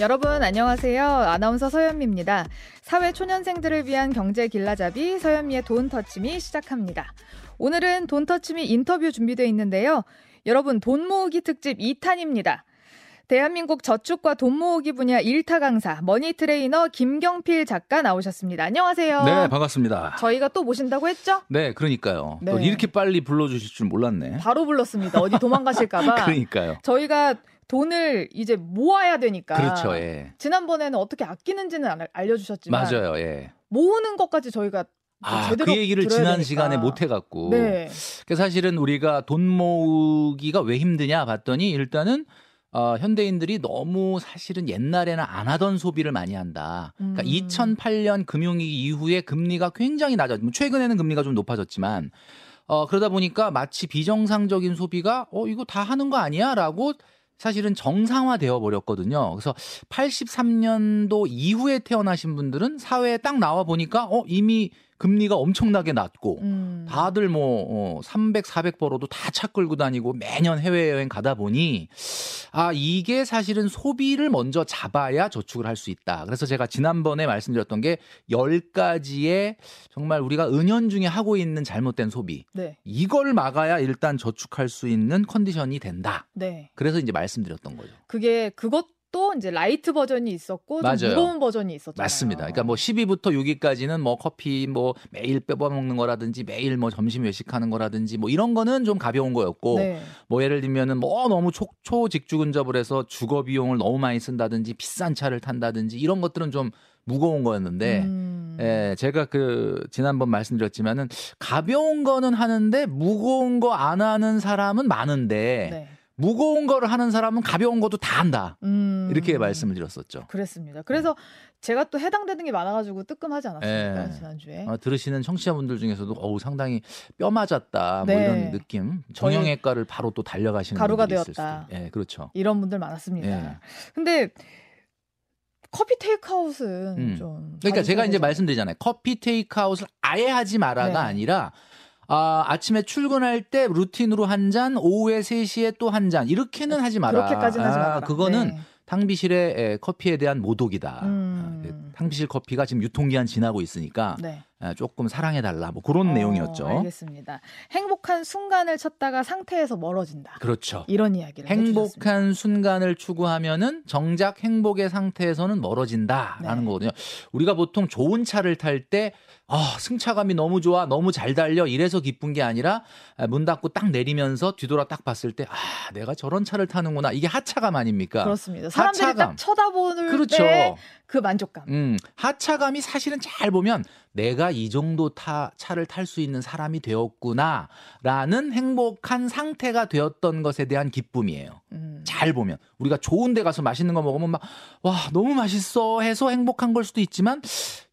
여러분 안녕하세요. 아나운서 서현미입니다. 사회 초년생들을 위한 경제 길라잡이 서현미의 돈 터치미 시작합니다. 오늘은 돈 터치미 인터뷰 준비되어 있는데요. 여러분 돈 모으기 특집 2탄입니다. 대한민국 저축과 돈 모으기 분야 1타 강사 머니 트레이너 김경필 작가 나오셨습니다. 안녕하세요. 네, 반갑습니다. 저희가 또 모신다고 했죠? 네, 그러니까요. 네. 또 이렇게 빨리 불러주실 줄 몰랐네. 바로 불렀습니다. 어디 도망가실까봐. 그러니까요. 저희가 돈을 이제 모아야 되니까. 그렇죠, 예. 지난번에는 어떻게 아끼는지는 알- 알려주셨지만 맞아요, 예. 모으는 것까지 저희가 아, 제대로 그 얘기를 지난 되니까. 시간에 못 해갖고. 네. 그 사실은 우리가 돈 모으기가 왜 힘드냐 봤더니 일단은 어, 현대인들이 너무 사실은 옛날에는 안 하던 소비를 많이 한다. 그러니까 음. 2008년 금융위기 이후에 금리가 굉장히 낮았. 뭐 최근에는 금리가 좀 높아졌지만 어, 그러다 보니까 마치 비정상적인 소비가 어 이거 다 하는 거 아니야 라고 사실은 정상화되어 버렸거든요. 그래서 83년도 이후에 태어나신 분들은 사회에 딱 나와 보니까 어 이미 금리가 엄청나게 낮고 음. 다들 뭐 어, 300, 400 벌어도 다 차 끌고 다니고 매년 해외여행 가다 보니 아 이게 사실은 소비를 먼저 잡아야 저축을 할 수 있다. 그래서 제가 지난번에 말씀드렸던 게 10가지의 정말 우리가 은연중에 하고 있는 잘못된 소비. 네. 이걸 막아야 일단 저축할 수 있는 컨디션이 된다. 네. 그래서 이제 말씀드렸던 거죠. 그게 그것 도 이제 light 버전이 있었고 좀 맞아요. 무거운 버전이 있었잖아요. 맞습니다. 그러니까 뭐 10위부터 6위까지는 뭐 커피 뭐 매일 빼버 먹는 거라든지 매일 뭐 점심 외식하는 거라든지 뭐 이런 거는 좀 가벼운 거였고 네. 뭐 예를 들면은 뭐 너무 초, 초직주 근접을 해서 주거 비용을 너무 많이 쓴다든지 비싼 차를 탄다든지 이런 것들은 좀 무거운 거였는데 음. 예, 제가 그 지난번 말씀드렸지만은 가벼운 거는 하는데 무거운 거 안 하는 사람은 많은데 네. 무거운 거를 하는 사람은 가벼운 것도 다 한다. 음. 이렇게 말씀을 드렸었죠. 그랬습니다. 그래서 제가 또 해당되는 게 많아가지고 뜨끔하지 않았습니까 예. 지난주에. 어, 들으시는 청취자분들 중에서도 어우 상당히 뼈 맞았다 네. 뭐 이런 느낌 정형외과를 바로 또 달려가시는 가루가 되었다. 예, 그렇죠. 이런 분들 많았습니다. 예. 근데 커피 테이크아웃은 음. 좀 그러니까 제가 이제. 말씀드리잖아요. 커피 테이크아웃을 아예 하지 마라가 네. 아니라 아, 아침에 출근할 때 루틴으로 한 잔, 오후에 3시에 또 한 잔. 이렇게는 하지 마라. 그렇게까지는 하지 아, 마라. 그거는 네. 탕비실의 에, 커피에 대한 모독이다. 음. 아, 그 탕비실 커피가 지금 유통기한 지나고 있으니까 네. 아, 조금 사랑해달라. 뭐 그런 어, 내용이었죠. 알겠습니다. 행복한 순간을 찾다가 상태에서 멀어진다. 그렇죠. 이런 이야기를 해주셨습니다. 행복한 순간을 추구하면은 정작 행복의 상태에서는 멀어진다라는 네. 거거든요. 우리가 보통 좋은 차를 탈때 아, 승차감이 너무 좋아, 너무 잘 달려 이래서 기쁜 게 아니라 아, 문 닫고 딱 내리면서 뒤돌아 딱 봤을 때 아, 내가 저런 차를 타는구나. 이게 하차감 아닙니까? 그렇습니다. 사람들이 하차감. 딱 쳐다보는 그렇죠. 때그 만족감. 음, 하차감이 사실은 잘 보면 내가 이 정도 타, 차를 탈 수 있는 사람이 되었구나. 라는 행복한 상태가 되었던 것에 대한 기쁨이에요. 음. 잘 보면 우리가 좋은 데 가서 맛있는 거 먹으면 막 와 너무 맛있어 해서 행복한 걸 수도 있지만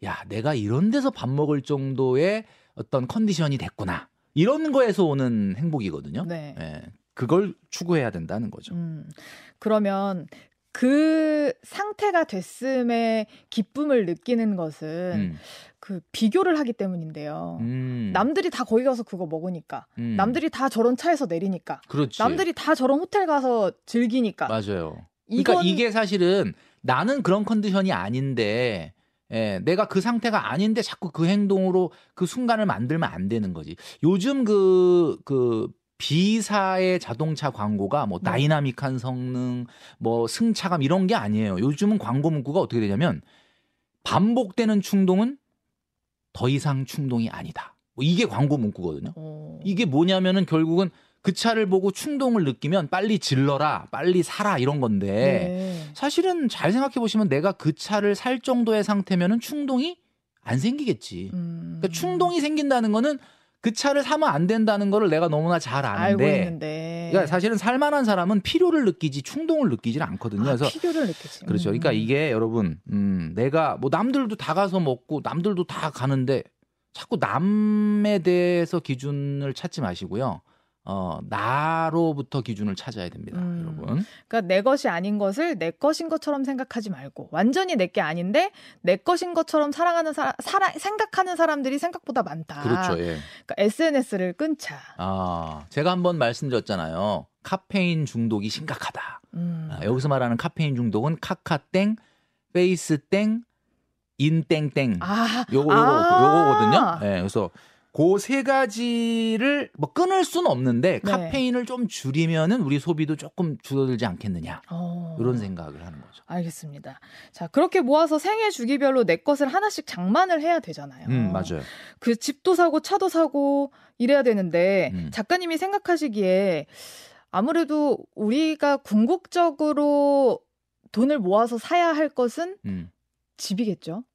야 내가 이런 데서 밥 먹을 정도의 어떤 컨디션이 됐구나 이런 거에서 오는 행복이거든요. 네. 예, 그걸 추구해야 된다는 거죠. 음. 그러면 그 상태가 됐음에 기쁨을 느끼는 것은 음, 그 비교를 하기 때문인데요. 음, 남들이 다 거기 가서 그거 먹으니까, 음, 남들이 다 저런 차에서 내리니까, 그렇지. 남들이 다 저런 호텔 가서 즐기니까. 맞아요. 그러니까 이건 이게 사실은 나는 그런 컨디션이 아닌데 예, 내가 그 상태가 아닌데 자꾸 그 행동으로 그 순간을 만들면 안 되는 거지. 요즘 그, 그, B사의 자동차 광고가 뭐 네. 다이나믹한 성능, 뭐 승차감 이런 게 아니에요. 요즘은 광고 문구가 어떻게 되냐면 반복되는 충동은 더 이상 충동이 아니다. 뭐 이게 광고 문구거든요. 어, 이게 뭐냐면은 결국은 그 차를 보고 충동을 느끼면 빨리 질러라, 빨리 사라 이런 건데 네. 사실은 잘 생각해 보시면 내가 그 차를 살 정도의 상태면은 충동이 안 생기겠지. 음. 그러니까 충동이 생긴다는 거는 그 차를 사면 안 된다는 거를 내가 너무나 잘 아는데 있는데. 그러니까 사실은 살만한 사람은 필요를 느끼지 충동을 느끼질 않거든요. 아, 그래서 필요를 느끼지. 그렇죠. 그러니까 음. 이게 여러분, 음, 내가 뭐 남들도 다 가서 먹고 남들도 다 가는데 자꾸 남에 대해서 기준을 찾지 마시고요. 어, 나로부터 기준을 찾아야 됩니다, 음. 여러분. 그러니까 내 것이 아닌 것을 내 것인 것처럼 생각하지 말고 완전히 내 게 아닌데 내 것인 것처럼 사랑하는 사, 살아, 생각하는 사람들이 생각보다 많다. 그렇죠. 예. 그러니까 SNS를 끊자. 아, 제가 한번 말씀드렸잖아요. 카페인 중독이 심각하다. 음. 아, 여기서 말하는 카페인 중독은 카카땡, 페이스땡, 인땡땡. 아, 요거 요거 아. 요거거든요. 예. 그래서 그세 가지를 뭐 끊을 수는 없는데 네. 카페인을 좀 줄이면은 우리 소비도 조금 줄어들지 않겠느냐. 어. 이런 생각을 하는 거죠. 알겠습니다. 자, 그렇게 모아서 생애 주기별로 내 것을 하나씩 장만을 해야 되잖아요. 음, 맞아요. 그 집도 사고 차도 사고 이래야 되는데 음. 작가님이 생각하시기에 아무래도 우리가 궁극적으로 돈을 모아서 사야 할 것은 음. 집이겠죠.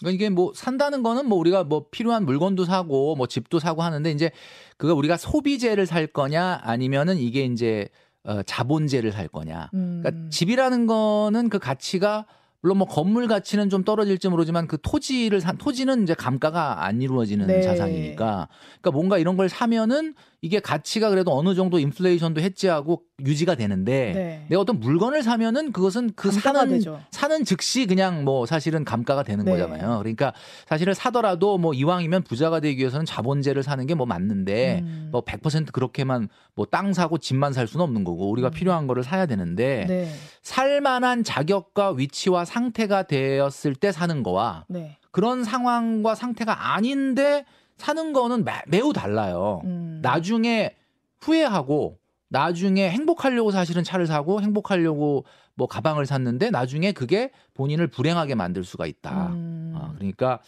그러니까 이게 뭐 산다는 거는 뭐 우리가 뭐 필요한 물건도 사고 뭐 집도 사고 하는데 이제 그거 우리가 소비재를 살 거냐 아니면은 이게 이제 어, 자본재를 살 거냐. 음. 그러니까 집이라는 거는 그 가치가 물론 뭐 건물 가치는 좀 떨어질지 모르지만 그 토지를 산 토지는 이제 감가가 안 이루어지는 네. 자산이니까 그러니까 뭔가 이런 걸 사면은 이게 가치가 그래도 어느 정도 인플레이션도 해지하고 유지가 되는데 네. 내가 어떤 물건을 사면은 그것은 그 사는 되죠. 사는 즉시 그냥 뭐 사실은 감가가 되는 네. 거잖아요. 그러니까 사실은 사더라도 뭐 이왕이면 부자가 되기 위해서는 자본재를 사는 게 뭐 맞는데 음. 뭐100% 그렇게만 뭐 땅 사고 집만 살 수는 없는 거고 우리가 음. 필요한 거를 사야 되는데 네. 살 만한 자격과 위치와 상태가 되었을 때 사는 거와 네. 그런 상황과 상태가 아닌데 사는 거는 매- 매우 달라요. 음. 나중에 후회하고 나중에 행복하려고 사실은 차를 사고 행복하려고 뭐 가방을 샀는데 나중에 그게 본인을 불행하게 만들 수가 있다. 음. 아, 그러니까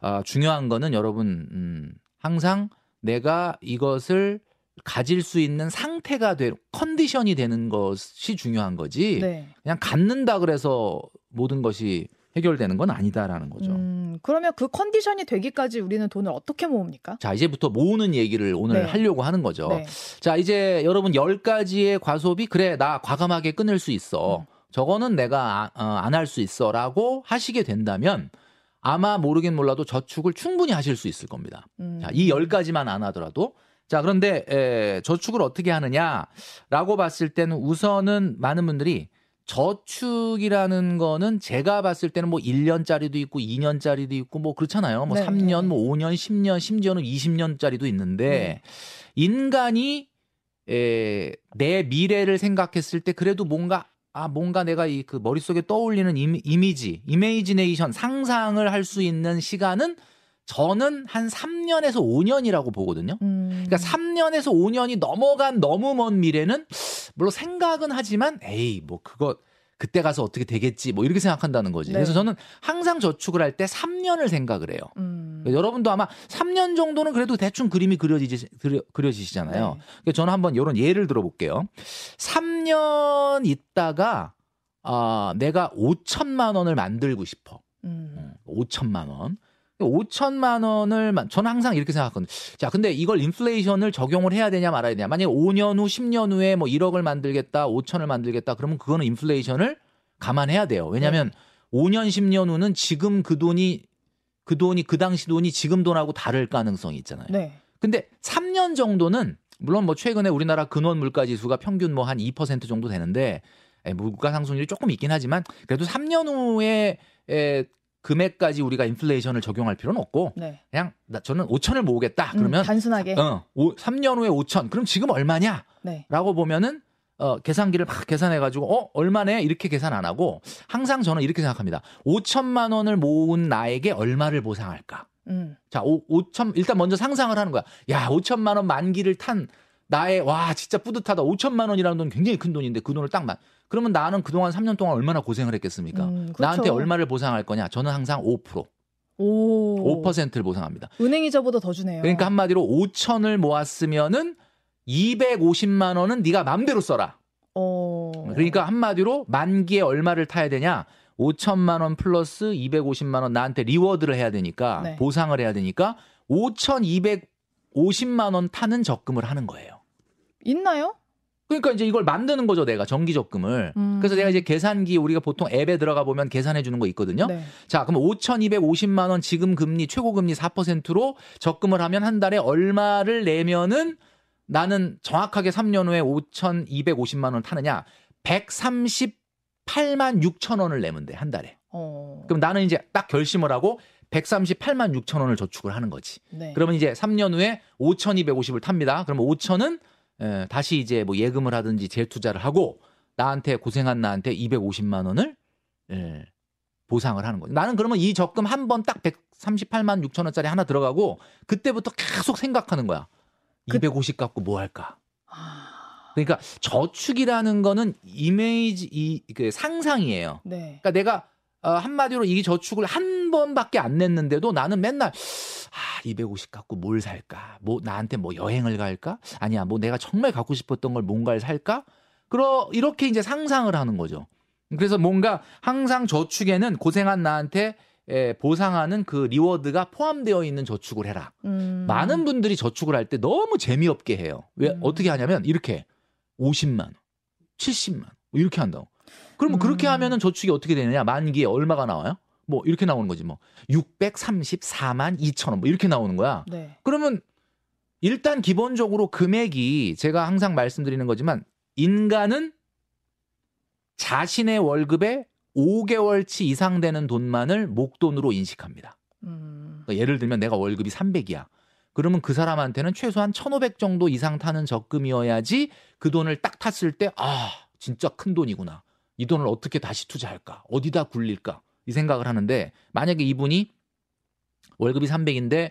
아, 중요한 거는 여러분 음, 항상 내가 이것을 가질 수 있는 상태가 되 컨디션이 되는 것이 중요한 거지. 네. 그냥 갖는다 그래서 모든 것이 해결되는 건 아니다라는 거죠. 음, 그러면 그 컨디션이 되기까지 우리는 돈을 어떻게 모읍니까? 자, 이제부터 모으는 얘기를 오늘 네. 하려고 하는 거죠. 네. 자, 이제 여러분 10가지의 과소비, 그래, 나 과감하게 끊을 수 있어. 음. 저거는 내가 어, 안할 수 있어. 라고 하시게 된다면 아마 모르긴 몰라도 저축을 충분히 하실 수 있을 겁니다. 음. 자, 이 10가지만 안 하더라도. 자, 그런데 에, 저축을 어떻게 하느냐라고 봤을 때는 우선은 많은 분들이 저축이라는 거는 제가 봤을 때는 뭐 1년짜리도 있고 2년짜리도 있고 뭐 그렇잖아요. 뭐 네. 3년, 뭐 5년, 10년, 심지어는 20년짜리도 있는데 네. 인간이 에, 내 미래를 생각했을 때 그래도 뭔가 아 뭔가 내가 이 그 머릿속에 떠올리는 이미, 이미지, 이메이지네이션 상상을 할 수 있는 시간은 저는 한 3년에서 5년이라고 보거든요. 음. 그러니까 3년에서 5년이 넘어간 너무 먼 미래는 물론 생각은 하지만 에이 뭐 그거 그때 가서 어떻게 되겠지 뭐 이렇게 생각한다는 거지. 네. 그래서 저는 항상 저축을 할 때 3년을 생각을 해요. 음. 그러니까 여러분도 아마 3년 정도는 그래도 대충 그림이 그려지지 그려, 그려지시잖아요. 네. 그러니까 저는 한번 이런 예를 들어볼게요. 3년 있다가 아 내가 5천만 원을 만들고 싶어. 음. 5천만 원. 5천만 원을 만- 저는 항상 이렇게 생각하거든요. 자, 근데 이걸 인플레이션을 적용을 해야 되냐 말아야 되냐. 만약에 5년 후, 10년 후에 뭐 1억을 만들겠다, 5천을 만들겠다. 그러면 그거는 인플레이션을 감안해야 돼요. 왜냐하면 5년, 10년 후는 지금 그 돈이 그 돈이 그 당시 돈이 지금 돈하고 다를 가능성이 있잖아요. 네. 근데 3년 정도는 물론 뭐 최근에 우리나라 근원 물가 지수가 평균 뭐 한 2% 정도 되는데 에, 물가 상승률이 조금 있긴 하지만 그래도 3년 후에 에, 금액까지 우리가 인플레이션을 적용할 필요는 없고 네. 그냥 나 저는 5천을 모으겠다. 음, 그러면 단순하게. 어, 오, 3년 후에 5천. 그럼 지금 얼마냐? 네. 라고 보면은 어, 계산기를 막 계산해 가지고 어, 얼마네? 이렇게 계산 안 하고 항상 저는 이렇게 생각합니다. 5천만 원을 모은 나에게 얼마를 보상할까? 음. 자, 오, 5천 일단 먼저 상상을 하는 거야. 야, 5천만 원 만기를 탄 나의 와, 진짜 뿌듯하다. 5천만 원이라는 돈 굉장히 큰 돈인데 그 돈을 딱 만. 그러면 나는 그동안 3년 동안 얼마나 고생을 했겠습니까? 음, 그렇죠. 나한테 얼마를 보상할 거냐? 저는 항상 5%, 오. 5%를 보상합니다. 은행 이자보다 더 주네요. 그러니까 한마디로 5천을 모았으면은 250만 원은 네가 맘대로 써라. 어. 그러니까 한마디로 만기에 얼마를 타야 되냐? 5천만 원 플러스 250만 원 나한테 reward를 해야 되니까 네. 보상을 해야 되니까 5,250만 원 타는 적금을 하는 거예요. 있나요? 그러니까 이제 이걸 만드는 거죠, 내가 정기 적금을. 음. 그래서 내가 이제 계산기 우리가 보통 앱에 들어가 보면 계산해 주는 거 있거든요. 네. 자, 그럼 5,250만 원 지금 금리 최고 금리 4%로 적금을 하면 한 달에 얼마를 내면은 나는 정확하게 3년 후에 5,250만 원 타느냐? 138만 6천 원을 내면 돼, 한 달에. 어. 그럼 나는 이제 딱 결심을 하고 138만 6천 원을 저축을 하는 거지. 네. 그러면 이제 3년 후에 5,250을 탑니다. 그러면 5천은 다시 이제 뭐 예금을 하든지 재투자를 하고 나한테 고생한 나한테 250만 원을 예, 보상을 하는 거죠. 나는 그러면 이 적금 한 번 딱 138만 6천 원짜리 하나 들어가고 그때부터 계속 생각하는 거야. 그- 250 갖고 뭐 할까? 아, 그러니까 저축이라는 거는 이미지 이 그 상상이에요. 네. 그러니까 내가 어, 한마디로 이 저축을 한 번밖에 안 냈는데도 나는 맨날 아, 250 갖고 뭘 살까? 뭐 나한테 뭐 여행을 갈까? 아니야, 뭐 내가 정말 갖고 싶었던 걸 뭔가를 살까? 그러 이렇게 이제 상상을 하는 거죠. 그래서 뭔가 항상 저축에는 고생한 나한테 에, 보상하는 그 리워드가 포함되어 있는 저축을 해라. 음. 많은 분들이 저축을 할 때 너무 재미없게 해요. 왜 음. 어떻게 하냐면 이렇게 50만 원, 70만 원, 뭐 이렇게 한다고. 그러면 그렇게 음. 하면은 저축이 어떻게 되느냐? 만기에 얼마가 나와요? 뭐 이렇게 나오는 거지 뭐 634만 2천 원 뭐 이렇게 나오는 거야. 네. 그러면 일단 기본적으로 금액이 제가 항상 말씀드리는 거지만 인간은 자신의 월급의 5개월치 이상 되는 돈만을 목돈으로 인식합니다. 음. 그러니까 예를 들면 내가 월급이 300이야. 그러면 그 사람한테는 최소한 1,500 정도 이상 타는 적금이어야지 그 돈을 딱 탔을 때 아, 진짜 큰 돈이구나. 이 돈을 어떻게 다시 투자할까? 어디다 굴릴까? 이 생각을 하는데 만약에 이분이 월급이 300인데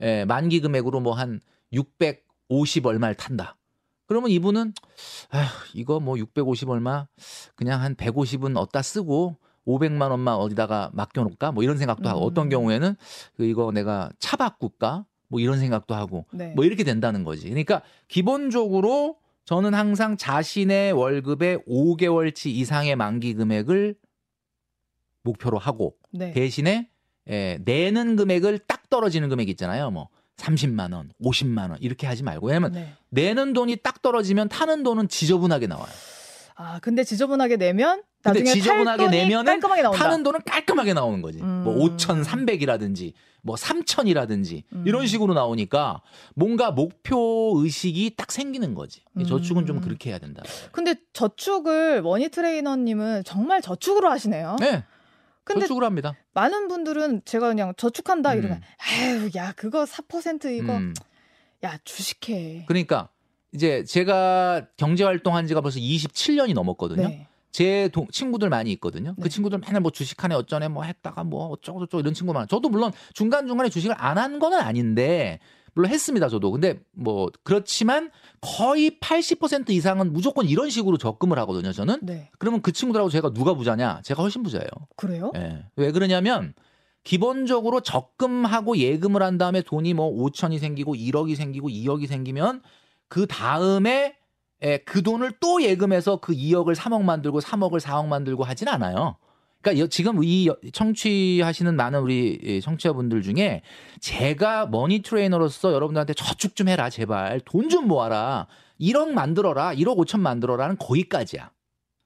에, 만기 금액으로 뭐 한 650 얼마를 탄다. 그러면 이분은 아휴, 이거 뭐 650 얼마 그냥 한 150은 어디다 쓰고 500만 원만 어디다가 맡겨 놓을까? 뭐 이런 생각도 하고 음. 어떤 경우에는 그 이거 내가 차 바꿀까? 뭐 이런 생각도 하고 네. 뭐 이렇게 된다는 거지. 그러니까 기본적으로 저는 항상 자신의 월급의 5개월치 이상의 만기 금액을 목표로 하고 네. 대신에 에, 내는 금액을 딱 떨어지는 금액 있잖아요. 뭐 30만 원, 50만 원 이렇게 하지 말고 왜냐면 네. 내는 돈이 딱 떨어지면 타는 돈은 지저분하게 나와요. 아, 근데 지저분하게 내면 근데 지저분하게 내면은. 타는 돈은 깔끔하게 나오는 거지. 뭐 음. 5,300이라든지 뭐 3,000이라든지 음. 이런 식으로 나오니까 뭔가 목표 의식이 딱 생기는 거지. 음. 저축은 좀 그렇게 해야 된다. 근데 저축을 머니 트레이너님은 정말 저축으로 하시네요. 네, 근데 저축을 합니다. 많은 분들은 제가 그냥 저축한다 음. 이러면 아유, 야, 그거 4% 이거 음. 야, 주식해. 그러니까 이제 제가 경제 활동한 지가 벌써 27년이 넘었거든요. 네. 제 동- 친구들 많이 있거든요. 네. 그 친구들 맨날 뭐 주식하네 어쩌네 뭐 했다가 뭐 어쩌고 저쩌고 이런 친구 많아. 저도 물론 중간 중간에 주식을 안 한 거는 아닌데 물론 했습니다 저도. 근데 뭐 그렇지만 거의 80% 이상은 무조건 이런 식으로 적금을 하거든요. 저는. 네. 그러면 그 친구들하고 제가 누가 부자냐? 제가 훨씬 부자예요. 그래요? 예. 왜 그러냐면 기본적으로 적금하고 예금을 한 다음에 돈이 뭐 5천이 생기고 1억이 생기고 2억이 생기면 그 다음에 예, 그 돈을 또 예금해서 그 2억을 3억 만들고 3억을 4억 만들고 하진 않아요. 그러니까 여- 지금 이 여- 청취하시는 많은 우리 이 청취자분들 중에 제가 머니 트레이너로서 여러분들한테 저축 좀 해라 제발 돈 좀 모아라 1억 만들어라 1억 5천 만들어라는 거기까지야.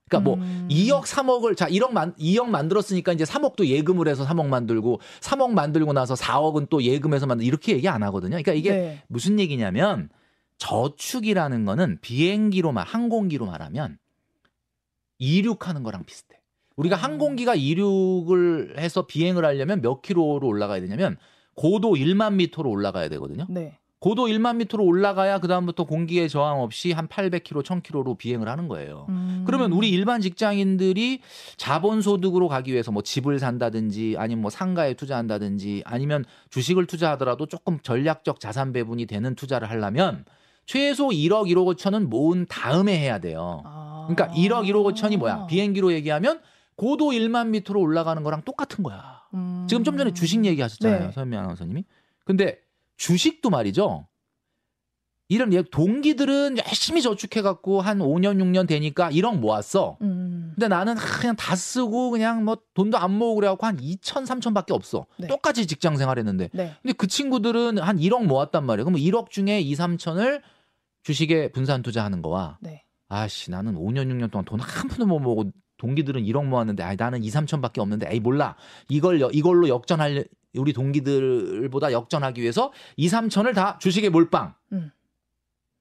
그러니까 뭐 음. 2억 3억을 자 1억 만 2억 만들었으니까 이제 3억도 예금을 해서 3억 만들고 3억 만들고 나서 4억은 또 예금해서 만들 이렇게 얘기 안 하거든요. 그러니까 이게 네. 무슨 얘기냐면 저축이라는 거는 비행기로 말 항공기로 말하면 이륙하는 거랑 비슷해. 우리가 음. 항공기가 이륙을 해서 비행을 하려면 몇 킬로로 올라가야 되냐면 고도 1만 미터로 올라가야 되거든요. 네. 고도 1만 미터로 올라가야 그다음부터 공기의 저항 없이 한 800km, 1000km로 비행을 하는 거예요. 음. 그러면 우리 일반 직장인들이 자본 소득으로 가기 위해서 뭐 집을 산다든지 아니면 뭐 상가에 투자한다든지 아니면 주식을 투자하더라도 조금 전략적 자산 배분이 되는 투자를 하려면 최소 1억 1억 5천은 모은 다음에 해야 돼요. 아. 그러니까 1억 1억 5천이 뭐야? 비행기로 얘기하면 고도 1만 미터로 올라가는 거랑 똑같은 거야. 음. 지금 좀 전에 주식 얘기하셨잖아요, 네. 서현미 아나운서님이. 근데 주식도 말이죠. 이런 예- 동기들은 열심히 저축해갖고 한 5년 6년 되니까 1억 모았어. 음. 근데 나는 그냥 다 쓰고 그냥 뭐 돈도 안 모으고 그래갖고 한 2천 3천 밖에 없어. 네. 똑같이 직장 생활 했는데. 네. 근데 그 친구들은 한 1억 모았단 말이에요. 그럼 1억 중에 2, 3천을 주식에 분산 투자하는 거와 네. 아씨 나는 5년 6년 동안 돈 한 푼도 못 모으고 동기들은 1억 모았는데 아 나는 2, 3천밖에 없는데 에이 몰라 이걸 여- 이걸로 역전할 우리 동기들보다 역전하기 위해서 2, 3천을 다 주식에 몰빵. 음.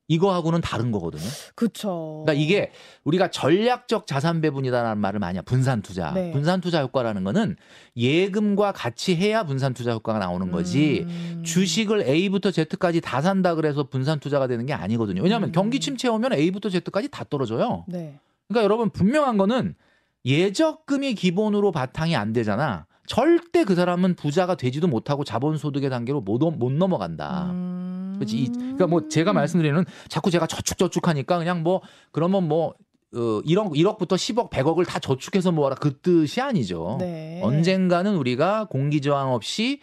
이거하고는 다른 거거든요. 그쵸. 그러니까 이게 우리가 전략적 자산 배분이다라는 말을 많이 해요. 분산 투자. 네. 분산 투자 효과라는 거는 예금과 같이 해야 분산 투자 효과가 나오는 거지. 음. 주식을 A부터 Z까지 다 산다 그래서 분산 투자가 되는 게 아니거든요. 왜냐하면 음. 경기 침체 오면 A부터 Z까지 다 떨어져요. 네. 그러니까 여러분 분명한 거는 예적금이 기본으로 바탕이 안 되잖아. 절대 그 사람은 부자가 되지도 못하고 자본 소득의 단계로 못, 못 넘어간다. 음. 그렇지. 그러니까 뭐 제가 말씀드리는 자꾸 제가 저축 저축 하니까 그냥 뭐 그러면 뭐 어, 1억 1억부터 10억 100억을 다 저축해서 모아라 그 뜻이 아니죠. 네. 언젠가는 우리가 공기 저항 없이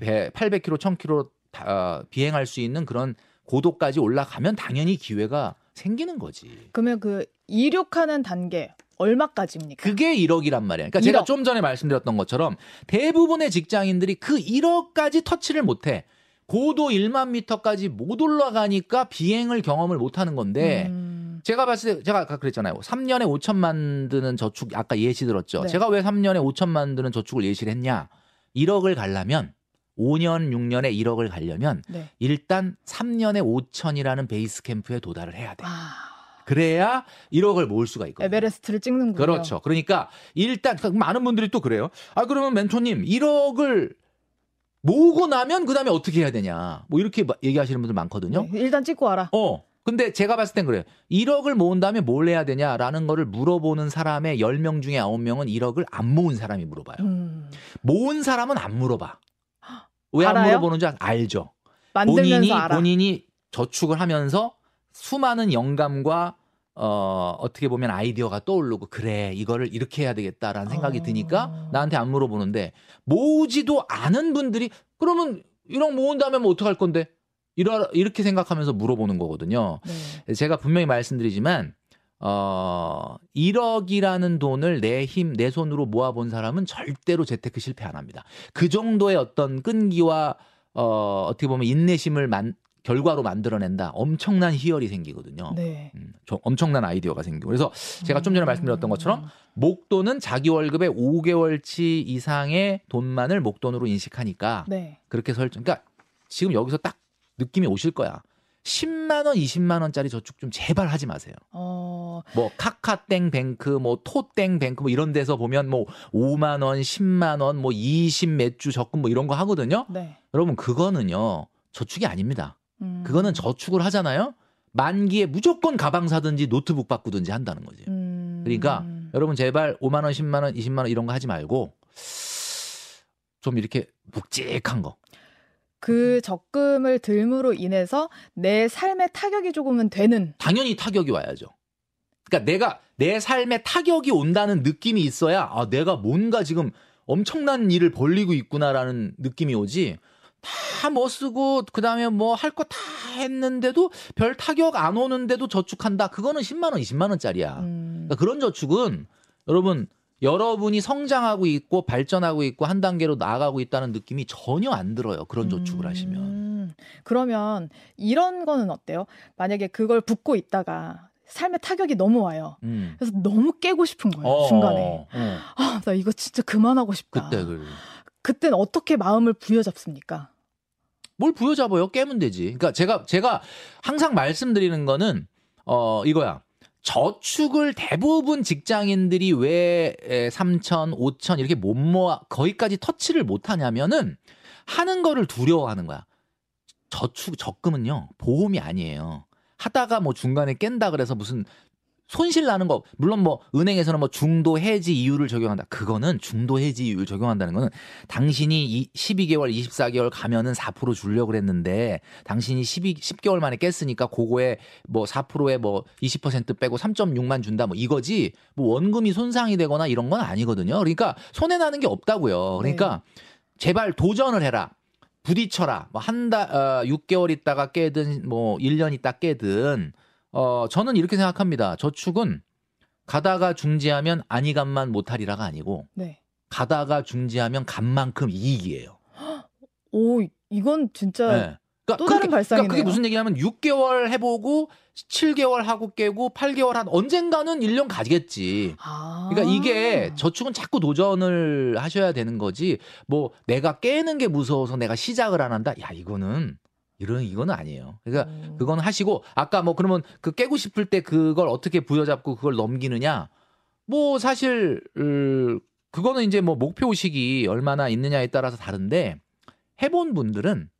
800km, 1000km 다, 어, 비행할 수 있는 그런 고도까지 올라가면 당연히 기회가 생기는 거지. 그러면 그 이륙하는 단계 얼마까지입니까? 그게 1억이란 말이야. 그러니까 제가 1억. 좀 전에 말씀드렸던 것처럼 대부분의 직장인들이 그 1억까지 터치를 못해. 고도 1만 미터까지 못 올라가니까 비행을 경험을 못 하는 건데 음. 제가 봤을 때 제가 아까 그랬잖아요. 3년에 5천만 드는 저축 아까 예시 들었죠. 네. 제가 왜 3년에 5천만 드는 저축을 예시를 했냐? 1억을 가려면 5년 6년에 1억을 가려면 네. 일단 3년에 5천이라는 베이스 캠프에 도달을 해야 돼. 아, 그래야 1억을 모을 수가 있거든요. 에베레스트를 찍는군요. 그렇죠. 그러니까 일단 많은 분들이 또 그래요. 아 그러면 멘토님 1억을 모으고 나면 그 다음에 어떻게 해야 되냐. 뭐 이렇게 마- 얘기하시는 분들 많거든요. 네, 일단 찍고 와라. 어. 근데 제가 봤을 땐 그래요. 1억을 모은 다음에 뭘 해야 되냐라는 거를 물어보는 사람의 10명 중에 9명은 1억을 안 모은 사람이 물어봐요. 음. 모은 사람은 안 물어봐. 왜 안? 물어보는지 알죠. 만들면서 본인이 알아. 본인이 저축을 하면서 수많은 영감과 어 어떻게 보면 아이디어가 떠오르고 그래 이거를 이렇게 해야 되겠다라는 생각이 어. 드니까 나한테 안 물어보는데 모으지도 않은 분들이 그러면 1억 모은 다음에 뭐 어떡할 건데 이러, 이렇게 생각하면서 물어보는 거거든요. 네. 제가 분명히 말씀드리지만 어 1억이라는 돈을 내 힘, 내 손으로 모아본 사람은 절대로 재테크 실패 안 합니다. 그 정도의 어떤 끈기와 어 어떻게 보면 인내심을 만, 결과로 만들어낸다. 엄청난 희열이 생기거든요. 네. 음, 저- 엄청난 아이디어가 생기고. 그래서 제가 좀 전에 말씀드렸던 것처럼 목돈은 자기 월급의 5개월치 이상의 돈만을 목돈으로 인식하니까 네. 그렇게 설정. 그러니까 지금 여기서 딱 느낌이 오실 거야. 10만 원, 20만 원짜리 저축 좀 제발 하지 마세요. 어, 뭐 카카땡 뱅크, 뭐 토땡 뱅크 뭐 이런 데서 보면 뭐 5만 원, 10만 원, 뭐 20 몇 주 적금 뭐 이런 거 하거든요. 네. 여러분 그거는요. 저축이 아닙니다. 음. 그거는 저축을 하잖아요. 만기에 무조건 가방 사든지 노트북 바꾸든지 한다는 거지. 음. 그러니까 여러분 제발 5만 원, 10만 원, 20만 원 이런 거 하지 말고 좀 이렇게 묵직한 거. 그 적금을 들므로 인해서 내 삶에 타격이 조금은 되는 당연히 타격이 와야죠. 그러니까 내가 내 삶에 타격이 온다는 느낌이 있어야 아 내가 뭔가 지금 엄청난 일을 벌리고 있구나라는 느낌이 오지. 다 뭐 쓰고 그다음에 뭐 할 거 다 했는데도 별 타격 안 오는데도 저축한다. 그거는 10만 원, 20만 원짜리야. 음. 그러니까 그런 저축은 여러분 여러분이 성장하고 있고 발전하고 있고 한 단계로 나아가고 있다는 느낌이 전혀 안 들어요. 그런 저축을 하시면. 음. 그러면 이런 거는 어때요? 만약에 그걸 붓고 있다가 삶에 타격이 너무 와요. 음. 그래서 너무 깨고 싶은 거예요. 어, 중간에. 어. 아, 나 이거 진짜 그만하고 싶다. 그때 그 그땐 어떻게 마음을 부여잡습니까? 뭘 부여잡아요? 깨면 되지. 그러니까 제가 제가 항상 말씀드리는 거는 어 이거야. 저축을 대부분 직장인들이 왜 3천, 5천 이렇게 못 모아 거기까지 터치를 못 하냐면은 하는 거를 두려워하는 거야. 저축 적금은요. 보험이 아니에요. 하다가 뭐 중간에 깬다 그래서 무슨 손실 나는 거 물론 뭐 은행에서는 뭐 중도 해지 이율을 적용한다. 그거는 중도 해지 이율 적용한다는 거는 당신이 이 12개월, 24개월 가면은 4% 주려고 그랬는데 당신이 12 10개월 만에 깼으니까 그거에 뭐 4%에 뭐 20% 빼고 3.6만 준다 뭐 이거지. 뭐 원금이 손상이 되거나 이런 건 아니거든요. 그러니까 손해 나는 게 없다고요. 그러니까 제발 도전을 해라. 부딪혀라. 뭐 한 달, 어, 6개월 있다가 깨든, 뭐, 1년 있다 깨든, 어, 저는 이렇게 생각합니다. 저축은 가다가 중지하면 아니간만 못하리라가 아니고, 네. 가다가 중지하면 간만큼 이익이에요. 오, 이건 진짜 네. 그러니까 또 다른 그렇게- 발상이네요. 그러니까 그게 무슨 얘기냐면 6개월 해보고 7개월 하고 깨고 8개월 한 언젠가는 1년 가지겠지. 아. 그러니까 이게 저축은 자꾸 도전을 하셔야 되는 거지. 뭐 내가 깨는 게 무서워서 내가 시작을 안 한다. 야 이거는 이런 이거는 아니에요. 그러니까 음. 그건 하시고 아까 뭐 그러면 그 깨고 싶을 때 그걸 어떻게 부여잡고 그걸 넘기느냐. 뭐 사실 음, 그거는 이제 뭐 목표 의식이 얼마나 있느냐에 따라서 다른데 해본 분들은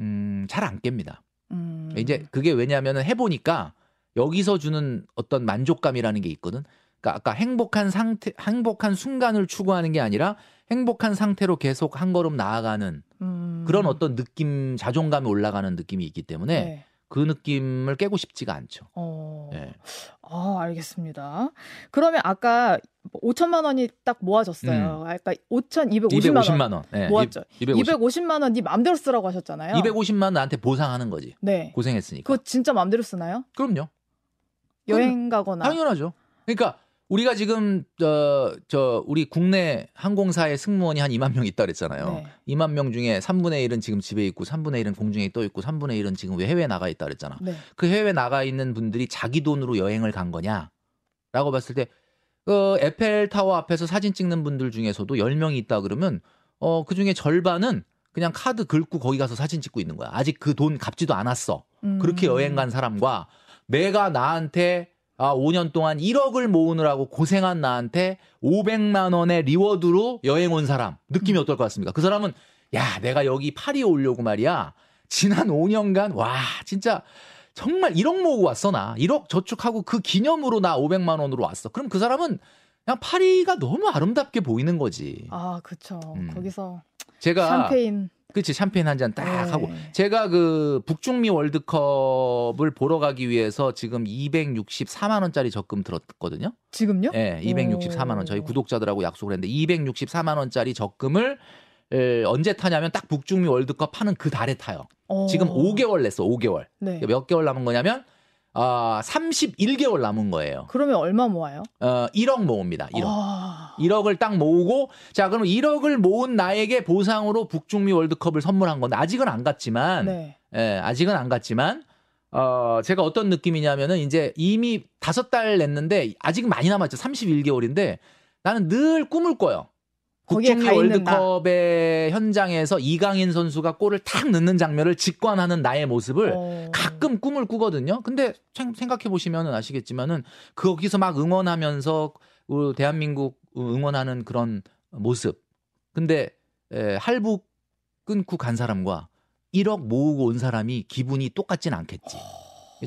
음, 잘 안 깹니다. 음. 이제 그게 왜냐하면 해보니까 여기서 주는 어떤 만족감이라는 게 있거든. 그러니까 아까 행복한 상태, 행복한 순간을 추구하는 게 아니라 행복한 상태로 계속 한 걸음 나아가는 음. 그런 어떤 느낌, 자존감이 올라가는 느낌이 있기 때문에 네. 그 느낌을 깨고 싶지가 않죠. 어. 예. 아, 알겠습니다. 그러면 아까 5천만 원이 딱 모아졌어요. 아까 5,250만 원 250만 원. 예, 모았죠. 250, 250 만 원 네 맘대로 쓰라고 하셨잖아요. 250만 원 나한테 보상하는 거지. 네. 고생했으니까. 그거 진짜 맘대로 쓰나요? 그럼요. 여행 가거나. 당연하죠. 그러니까 우리가 지금 저, 저 우리 국내 항공사의 승무원이 한 2만 명 있다 그랬잖아요. 네. 2만 명 중에 3분의 1은 지금 집에 있고 3분의 1은 공중에 떠 있고 3분의 1은 지금 왜 해외에 나가 있다 그랬잖아. 네. 그 해외 나가 있는 분들이 자기 돈으로 여행을 간 거냐라고 봤을 때 어, 에펠 타워 앞에서 사진 찍는 분들 중에서도 10명이 있다 그러면 어, 그 중에 절반은 그냥 카드 긁고 거기 가서 사진 찍고 있는 거야. 아직 그 돈 갚지도 않았어. 음. 그렇게 여행 간 사람과 내가 나한테 아, 5년 동안 1억을 모으느라고 고생한 나한테 500만 원의 리워드로 여행 온 사람 느낌이 어떨 것 같습니까? 그 사람은 야, 내가 여기 파리에 오려고 말이야. 지난 5년간 와, 진짜 정말 1억 모으고 왔어 나. 1억 저축하고 그 기념으로 나 500만 원으로 왔어. 그럼 그 사람은 그냥 파리가 너무 아름답게 보이는 거지. 아, 그쵸. 음. 거기서 제가 샴페인. 그치 샴페인 한 잔딱 네. 하고 제가 그 북중미 월드컵을 보러 가기 위해서 지금 264만 원짜리 적금 들었거든요. 지금요? 예, 264만 원 저희 구독자들하고 약속을 했는데 264만 원짜리 적금을 에, 언제 타냐면 딱 북중미 월드컵 하는 그 달에 타요. 어. 지금 5개월 냈어. 5개월. 네. 몇 개월 남은 거냐면 아, 31개월 남은 거예요. 그러면 얼마 모아요? 어, 1억 모읍니다. 1억. 아. 1억을 딱 모으고 자 그럼 1억을 모은 나에게 보상으로 북중미 월드컵을 선물한 건데 아직은 안 갔지만 네. 예, 아직은 안 갔지만 어 제가 어떤 느낌이냐면은 이제 이미 다섯 달 냈는데 아직 많이 남았죠 31개월인데 나는 늘 꿈을 꿔요 있는다. 월드컵의 현장에서 이강인 선수가 골을 탁 넣는 장면을 직관하는 나의 모습을 어. 가끔 꿈을 꾸거든요. 근데 생각해 보시면은 아시겠지만은 거기서 막 응원하면서 우- 대한민국 응원하는 그런 모습. 근데 에, 할부 끊고 간 사람과 1억 모으고 온 사람이 기분이 똑같진 않겠지.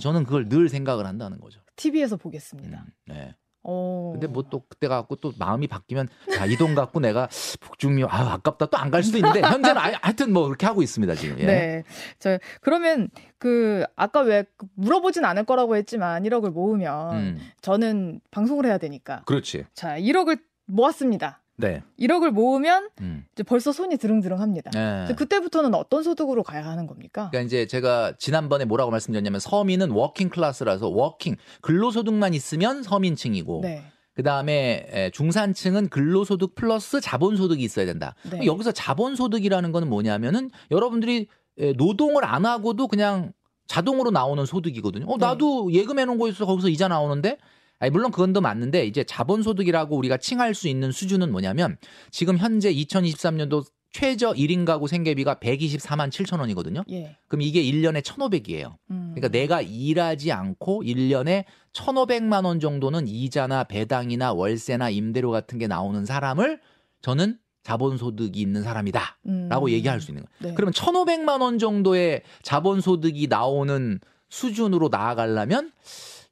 저는 그걸 늘 생각을 한다는 거죠. TV에서 음, 보겠습니다. 네. 어. 근데 뭐 또 그때 갖고 또 마음이 바뀌면 야, 이돈 갖고 내가 북중미 아 아깝다 또 안 갈 수도 있는데 현재는 아, 하여튼 뭐 그렇게 하고 있습니다 지금. 예. 네. 저 그러면 그 아까 왜그 물어보진 않을 거라고 했지만 1억을 모으면 음, 저는 방송을 해야 되니까. 그렇지. 자, 1억을 모았습니다. 네. 1억을 모으면 음. 이제 벌써 손이 드릉드릉합니다. 네. 그때부터는 어떤 소득으로 가야 하는 겁니까? 그러니까 이제 제가 지난번에 뭐라고 말씀드렸냐면 서민은 working class라서 working 근로소득만 있으면 서민층이고 네. 그 다음에 중산층은 근로소득 플러스 자본소득이 있어야 된다. 네. 여기서 자본소득이라는 거는 뭐냐면은 여러분들이 에, 노동을 안 하고도 그냥 자동으로 나오는 소득이거든요. 어, 네. 나도 예금해 놓은 거 있어 거기서 이자 나오는데. 아니, 물론 그건 더 맞는데 이제 자본소득이라고 우리가 칭할 수 있는 수준은 뭐냐면 지금 현재 2023년도 최저 1인 가구 생계비가 124만 7천 원이거든요. 예. 그럼 이게 1년에 1,500이에요. 음. 그러니까 내가 일하지 않고 1년에 1,500만 원 정도는 이자나 배당이나 월세나 임대료 같은 게 나오는 사람을 저는 자본소득이 있는 사람이다. 음. 라고 얘기할 수 있는 거예요. 네. 그러면 1,500만 원 정도의 자본소득이 나오는 수준으로 나아가려면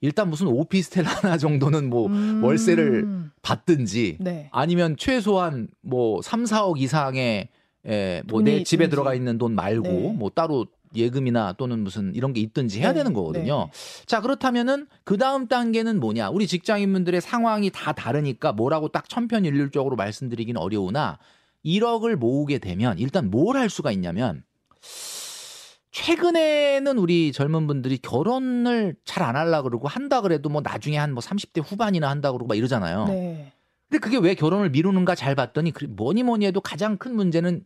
일단 무슨 오피스텔 하나 정도는 뭐 음. 월세를 받든지 네. 아니면 최소한 뭐 3, 4억 이상의 에, 뭐내 집에 있든지. 들어가 있는 돈 말고 네. 뭐 따로 예금이나 또는 무슨 이런 게 있든지 해야 네, 되는 거거든요. 자, 그렇다면은 그 다음 단계는 뭐냐? 우리 직장인분들의 상황이 다 다르니까 뭐라고 딱 천편일률적으로 말씀드리기는 어려우나 1억을 모으게 되면 일단 뭘 할 수가 있냐면 최근에는 우리 젊은 분들이 결혼을 잘 안 하려 그러고 한다 그래도 뭐 나중에 한 뭐 30대 후반이나 한다 그러고 막 이러잖아요. 네. 근데 그게 왜 결혼을 미루는가 잘 봤더니 그 뭐니 뭐니 해도 가장 큰 문제는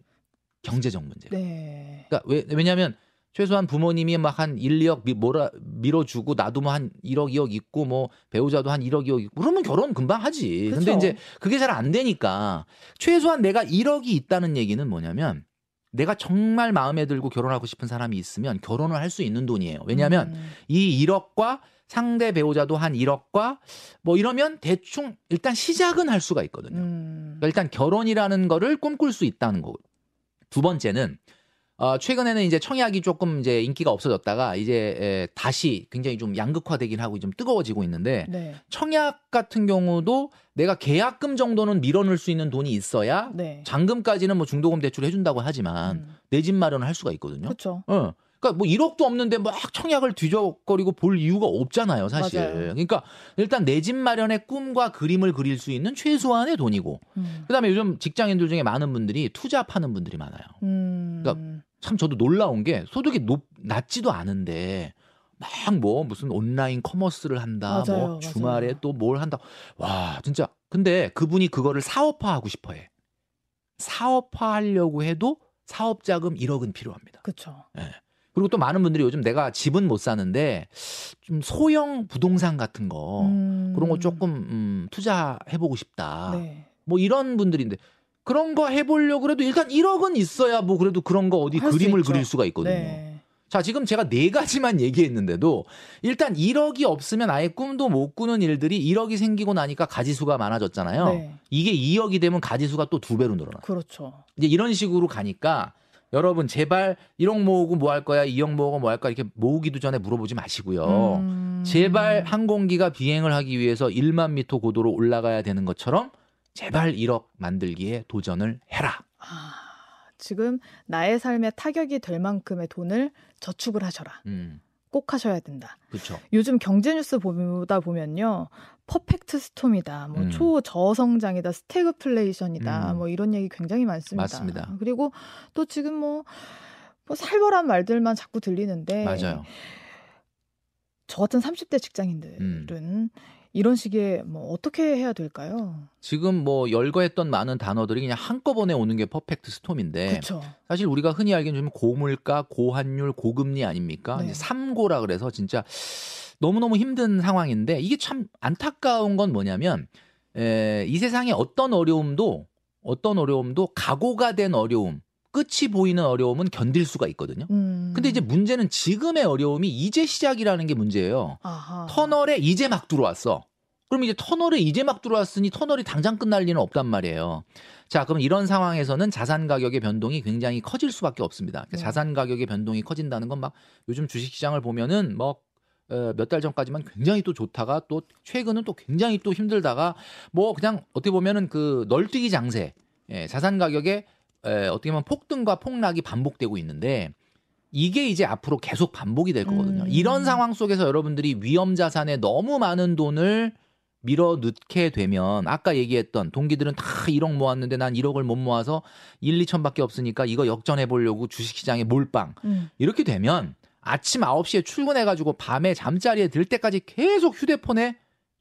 경제적 문제. 네. 그러니까 왜, 왜냐하면 최소한 부모님이 막 한 1, 2억 미, 몰아, 밀어주고 나도 뭐 한 1억, 2억 있고 뭐 배우자도 한 1억, 2억 있고 그러면 결혼 금방 하지. 근데 그쵸. 이제 그게 잘 안 되니까 최소한 내가 1억이 있다는 얘기는 뭐냐면 내가 정말 마음에 들고 결혼하고 싶은 사람이 있으면 결혼을 할 수 있는 돈이에요. 왜냐하면 음. 이 1억과 상대 배우자도 한 1억과 뭐 이러면 대충 일단 시작은 할 수가 있거든요. 음. 그러니까 일단 결혼이라는 거를 꿈꿀 수 있다는 거고. 두 번째는 어, 최근에는 이제 청약이 조금 이제 인기가 없어졌다가 이제 에, 다시 굉장히 좀 양극화되긴 하고 좀 뜨거워지고 있는데 네. 청약 같은 경우도 내가 계약금 정도는 밀어넣을 수 있는 돈이 있어야 네. 잔금까지는 뭐 중도금 대출을 해준다고 하지만 음. 내집 마련을 할 수가 있거든요. 그렇죠. 어. 그러니까 뭐 1억도 없는데 막 청약을 뒤적거리고 볼 이유가 없잖아요, 사실. 맞아요. 그러니까 일단 내 집 마련의 꿈과 그림을 그릴 수 있는 최소한의 돈이고. 음. 그다음에 요즘 직장인들 중에 많은 분들이 투자 파는 분들이 많아요. 음. 그러니까 참 저도 놀라운 게 소득이 높 낮지도 않은데 막 뭐 무슨 온라인 커머스를 한다, 맞아요, 뭐 주말에. 또 뭘 한다. 와, 진짜. 근데 그분이 그거를 사업화하고 싶어 해. 사업화하려고 해도 사업 자금 1억은 필요합니다. 그렇죠. 그리고 또 많은 분들이 요즘 내가 집은 못 사는데 좀 소형 부동산 같은 거 음. 어, 그런 거 조금 음, 투자해 보고 싶다. 네. 뭐 이런 분들인데 그런 거 해보려고 그래도 일단 1억은 있어야 뭐 그래도 그런 거 어디 그림을. 그릴 수가 있거든요. 네. 자, 지금 제가 네 가지만 얘기했는데도 일단 1억이 없으면 아예 꿈도 못 꾸는 일들이 1억이 생기고 나니까 가지수가 많아졌잖아요. 네. 이게 2억이 되면 가지수가 또 두 배로 늘어나. 그렇죠. 이제 이런 식으로 가니까 여러분 제발 1억 모으고 뭐 할 거야, 2억 모으고 뭐 할 거야 이렇게 모으기도 전에 물어보지 마시고요. 음. 제발 항공기가 비행을 하기 위해서 1만 미터 고도로 올라가야 되는 것처럼 제발 1억 만들기에 도전을 해라. 아, 지금 나의 삶에 타격이 될 만큼의 돈을 저축을 하셔라. 음, 꼭 하셔야 된다. 그렇죠. 요즘 경제 뉴스 보다 보면요. perfect storm이다. 뭐 음. 초저성장이다. 스태그플레이션이다. 음. 뭐 이런 얘기 굉장히 많습니다. 맞습니다. 그리고 또 지금 뭐, 뭐 살벌한 말들만 자꾸 들리는데 맞아요. 저 같은 30대 직장인들은 음. 이런 식의 뭐 어떻게 해야 될까요? 지금 뭐 열거했던 많은 단어들이 그냥 한꺼번에 오는 게 퍼펙트 스톰인데 그렇죠. 사실 우리가 흔히 알기는 좀 고물가, 고환율, 고금리 아닙니까? 네. 이제 삼고라 그래서 진짜 너무너무 힘든 상황인데 이게 참 안타까운 건 뭐냐면 에, 이 세상에 어떤 어려움도 어떤 어려움도 각오가 된 어려움, 끝이 보이는 어려움은 견딜 수가 있거든요. 음. 근데 이제 문제는 지금의 어려움이 이제 시작이라는 게 문제예요. 아하. 터널에 이제 막 들어왔어. 그럼 이제 터널에 이제 막 들어왔으니 터널이 당장 끝날 리는 없단 말이에요. 자, 그럼 이런 상황에서는 자산 가격의 변동이 굉장히 커질 수밖에 없습니다. 그러니까 네. 자산 가격의 변동이 커진다는 건 막 요즘 주식 시장을 보면은 뭐 몇달 전까지만 굉장히 또 좋다가 또 최근은 또 굉장히 또 힘들다가 뭐 그냥 어떻게 보면은 그 널뛰기 장세, 예, 자산 가격의 에, 어떻게 보면 폭등과 폭락이 반복되고 있는데 이게 이제 앞으로 계속 반복이 될 거거든요. 음. 이런 상황 속에서 여러분들이 위험 자산에 너무 많은 돈을 밀어 넣게 되면 아까 얘기했던 동기들은 다 1억 모았는데 난 1억을 못 모아서 1, 2천밖에 없으니까 이거 역전해 보려고 주식시장에 몰빵 음. 이렇게 되면 아침 9시에 출근해 가지고 밤에 잠자리에 들 때까지 계속 휴대폰에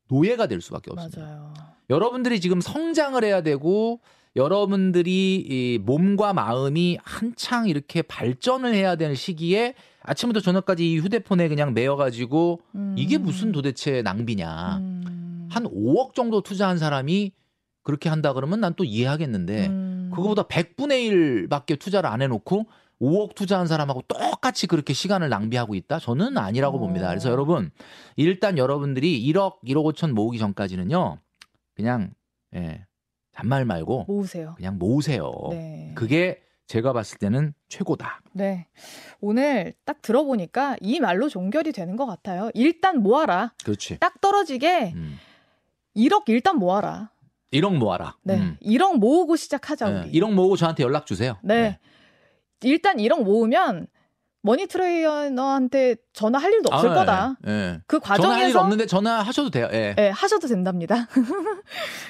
노예가 될 수밖에 없습니다. 맞아요. 여러분들이 지금 성장을 해야 되고 여러분들이 이 몸과 마음이 한창 이렇게 발전을 해야 되는 시기에 아침부터 저녁까지 이 휴대폰에 그냥 매여가지고 음. 이게 무슨 도대체 낭비냐. 음. 한 5억 정도 투자한 사람이 그렇게 한다 그러면 난 또 이해하겠는데 음. 그거보다 100분의 1밖에 투자를 안 해놓고 5억 투자한 사람하고 똑같이 그렇게 시간을 낭비하고 있다? 저는 아니라고 어. 봅니다. 그래서 여러분 일단 여러분들이 1억, 1억 5천 모으기 전까지는요. 그냥 예, 잔말 말고 모으세요. 그냥 모으세요. 네. 그게 제가 봤을 때는 최고다. 네. 오늘 딱 들어보니까 이 말로 종결이 되는 것 같아요. 일단 모아라. 그렇지. 딱 떨어지게 음. 1억 일단 모아라. 1억 모아라. 네. 음. 1억 모으고 시작하자, 예, 우리. 1억 모으고 저한테 연락 주세요. 네. 일단 1억 모으면 머니 트레이너한테 전화할 일도 없을 아, 거다. 예, 예. 그 전화할 일 과정에서 없는데 전화하셔도 돼요. 예. 예, 하셔도 된답니다.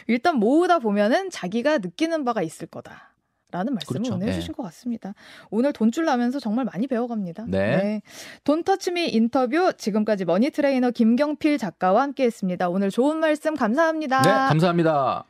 일단 모으다 보면은 자기가 느끼는 바가 있을 거다. 라는 말씀을 그렇죠. 오늘 네. 해주신 것 같습니다. 오늘 돈쭐 나면서 정말 많이 배워갑니다. 네. 돈터치미 인터뷰 지금까지 머니 트레이너 김경필 작가와 함께했습니다. 오늘 좋은 말씀 감사합니다. 네, 감사합니다.